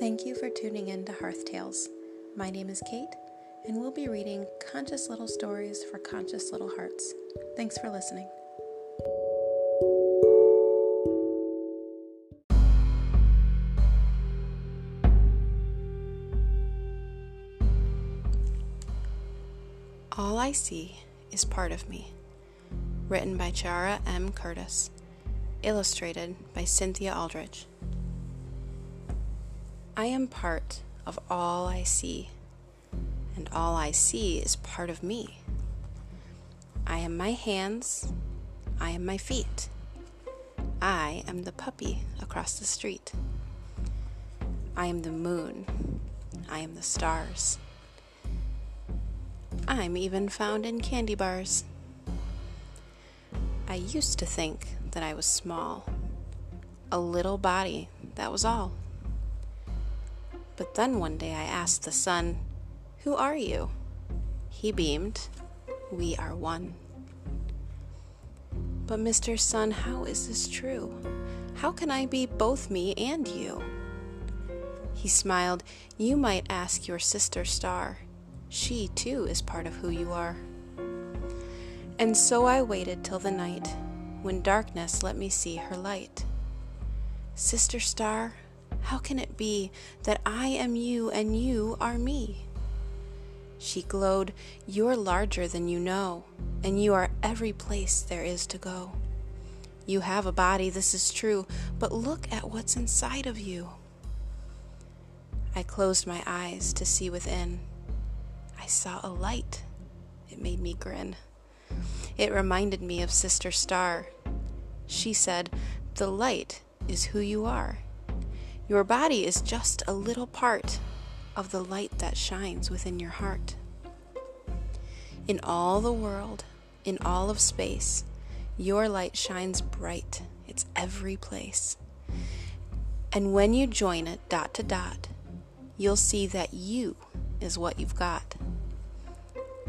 Thank you for tuning in to Hearth Tales. My name is Kate, and we'll be reading Conscious Little Stories for Conscious Little Hearts. Thanks for listening. All I See is Part of Me. Written by Chara M. Curtis. Illustrated by Cynthia Aldrich. I am part of all I see, and all I see is part of me. I am my hands, I am my feet. I am the puppy across the street. I am the moon, I am the stars. I'm even found in candy bars. I used to think that I was small, a little body, that was all. But then one day I asked the sun, Who are you? He beamed, We are one. But, Mr. Sun, how is this true? How can I be both me and you? He smiled, You might ask your sister star. She, too, is part of who you are. And so I waited till the night, when darkness let me see her light. Sister star, how can it be that I am you and you are me? She glowed, You're larger than you know, and you are every place there is to go. You have a body, this is true, but look at what's inside of you. I closed my eyes to see within. I saw a light. It made me grin. It reminded me of Sister Star. She said, The light is who you are. Your body is just a little part of the light that shines within your heart. In all the world, in all of space, your light shines bright. It's every place. And when you join it dot to dot, you'll see that you is what you've got.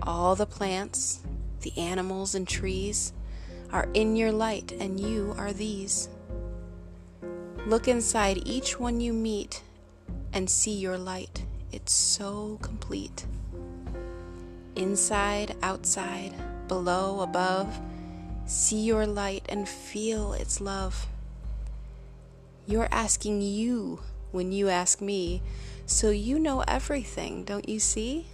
All the plants, the animals, and trees are in your light, and you are these. Look inside each one you meet and see your light. It's so complete. Inside, outside, below, above, see your light and feel its love. You're asking you when you ask me, so you know everything, don't you see?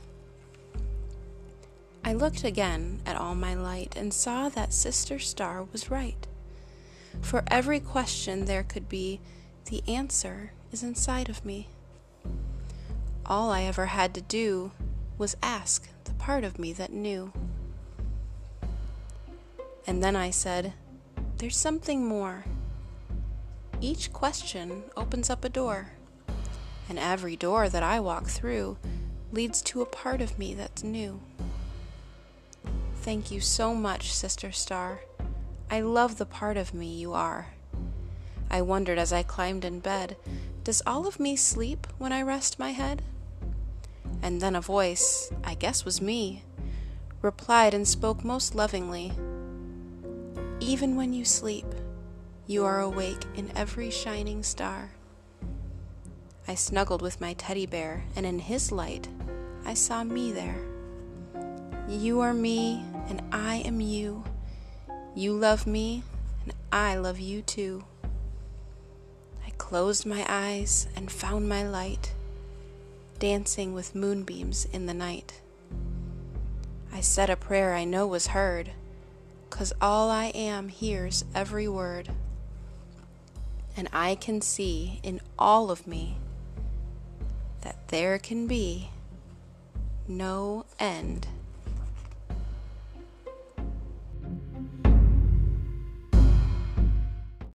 I looked again at all my light and saw that Sister Star was right. For every question there could be, the answer is inside of me. All I ever had to do was ask the part of me that knew. And then I said, There's something more. Each question opens up a door, and every door that I walk through leads to a part of me that's new. Thank you so much, Sister Star. I love the part of me you are. I wondered as I climbed in bed, Does all of me sleep when I rest my head? And then a voice, I guess was me, replied and spoke most lovingly Even when you sleep, you are awake in every shining star. I snuggled with my teddy bear, and in his light, I saw me there. You are me, and I am you. You love me, and I love you too. I closed my eyes and found my light, dancing with moonbeams in the night. I said a prayer I know was heard, 'cause all I am hears every word. And I can see in all of me that there can be no end